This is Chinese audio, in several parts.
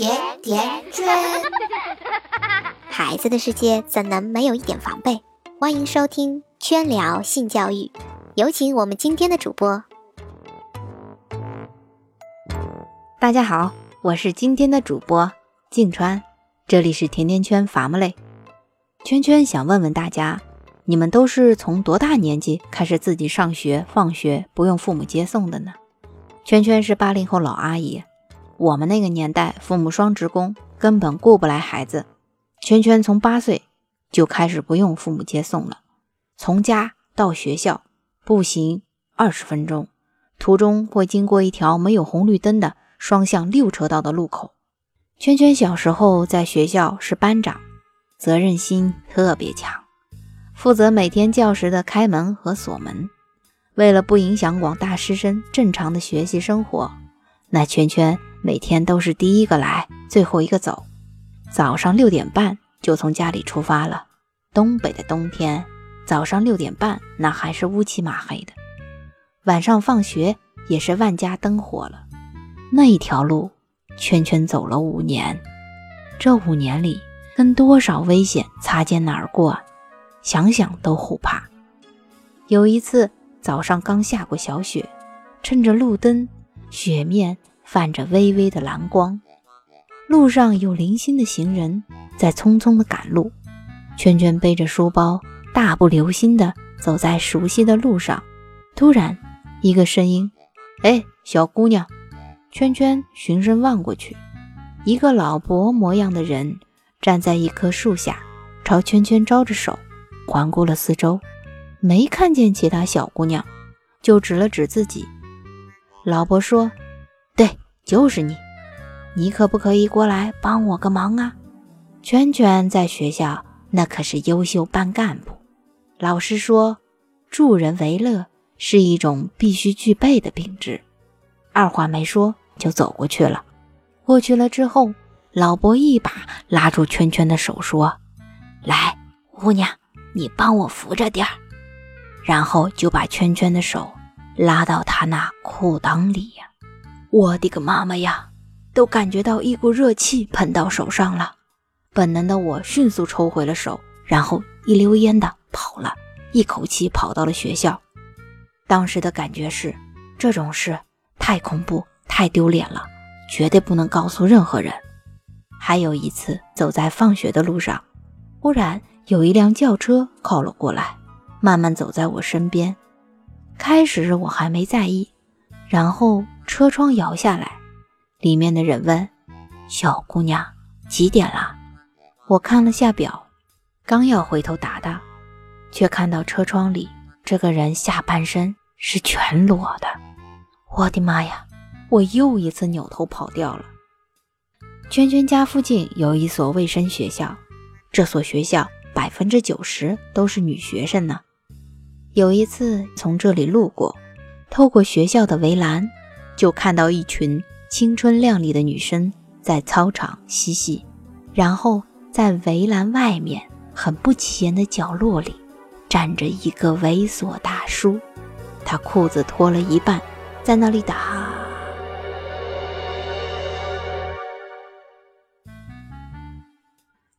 甜甜圈，孩子的世界怎能没有一点防备？欢迎收听圈聊性教育，有请我们今天的主播。大家好，我是今天的主播静川，这里是甜甜圈伐木类。圈圈想问问大家，你们都是从多大年纪开始自己上学放学不用父母接送的呢？圈圈是八零后老阿姨。我们那个年代，父母双职工，根本顾不来孩子。圈圈从八岁就开始不用父母接送了，从家到学校步行二十分钟，途中会经过一条没有红绿灯的双向六车道的路口。圈圈小时候在学校是班长，责任心特别强，负责每天教室的开门和锁门。为了不影响广大师生正常的学习生活，那圈圈。每天都是第一个来，最后一个走。早上六点半就从家里出发了。东北的冬天，早上六点半那还是乌漆嘛黑的。晚上放学也是万家灯火了。那一条路，圈圈走了五年。这五年里，跟多少危险擦肩而过，想想都后怕。有一次早上刚下过小雪，趁着路灯，雪面。泛着微微的蓝光，路上有零星的行人在匆匆的赶路。圈圈背着书包，大步流星的走在熟悉的路上。突然，一个声音：“哎，小姑娘！”圈圈循声望过去，一个老伯模样的人站在一棵树下，朝圈圈招着手，环顾了四周，没看见其他小姑娘，就指了指自己。老伯说。对就是你，你可不可以过来帮我个忙啊？圈圈在学校那可是优秀班干部，老师说助人为乐是一种必须具备的品质。二话没说就走过去了。过去了之后，老伯一把拉住圈圈的手说：“来，姑娘，你帮我扶着点儿。”然后就把圈圈的手拉到他那裤裆里呀。我的个妈妈呀！都感觉到一股热气喷到手上了。本能的我迅速抽回了手，然后一溜烟的跑了，一口气跑到了学校。当时的感觉是，这种事太恐怖、太丢脸了，绝对不能告诉任何人。还有一次，走在放学的路上，忽然有一辆轿车靠了过来，慢慢走在我身边。开始我还没在意，然后。车窗摇下来，里面的人问：“小姑娘，几点了？”我看了下表，刚要回头答答，却看到车窗里这个人下半身是全裸的。我的妈呀！我又一次扭头跑掉了。圈圈家附近有一所卫生学校，这所学校百分之九十都是女学生呢。有一次从这里路过，透过学校的围栏。就看到一群青春靓丽的女生在操场嬉戏，然后在围栏外面很不起眼的角落里，站着一个猥琐大叔，他裤子脱了一半，在那里打。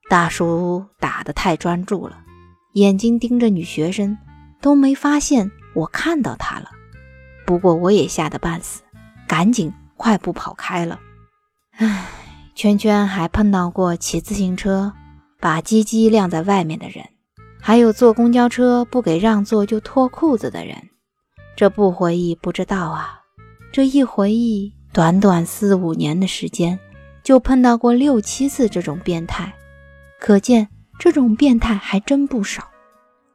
大叔打得太专注了，眼睛盯着女学生，都没发现我看到他了。不过我也吓得半死。赶紧快步跑开了。唉，圈圈还碰到过骑自行车把鸡鸡晾在外面的人，还有坐公交车不给让座就脱裤子的人。这不回忆不知道啊，这一回忆，短短四五年的时间就碰到过六七次这种变态，可见这种变态还真不少。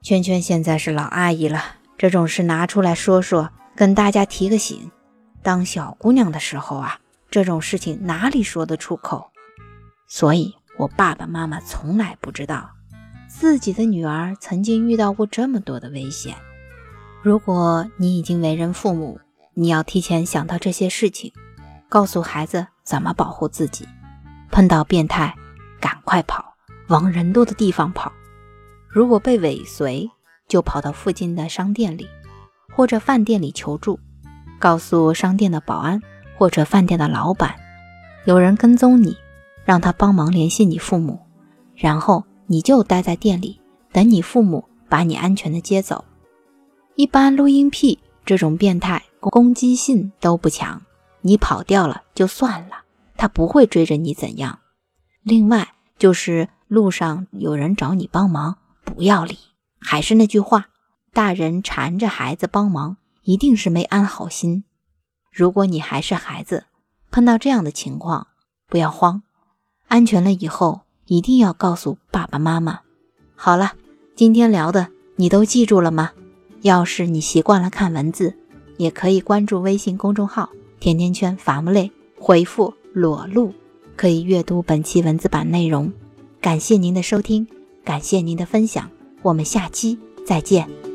圈圈现在是老阿姨了，这种事拿出来说说，跟大家提个醒。当小姑娘的时候啊，这种事情哪里说得出口？所以，我爸爸妈妈从来不知道自己的女儿曾经遇到过这么多的危险。如果你已经为人父母，你要提前想到这些事情，告诉孩子怎么保护自己。碰到变态，赶快跑，往人多的地方跑。如果被尾随，就跑到附近的商店里或者饭店里求助。告诉商店的保安或者饭店的老板，有人跟踪你，让他帮忙联系你父母，然后你就待在店里等你父母把你安全的接走。一般录音癖这种变态攻击性都不强，你跑掉了就算了，他不会追着你怎样。另外就是路上有人找你帮忙，不要理。还是那句话，大人缠着孩子帮忙，一定是没安好心。如果你还是孩子，碰到这样的情况，不要慌，安全了以后一定要告诉爸爸妈妈。好了，今天聊的你都记住了吗？要是你习惯了看文字，也可以关注微信公众号“甜甜圈伐木累”，回复“裸露”可以阅读本期文字版内容。感谢您的收听，感谢您的分享，我们下期再见。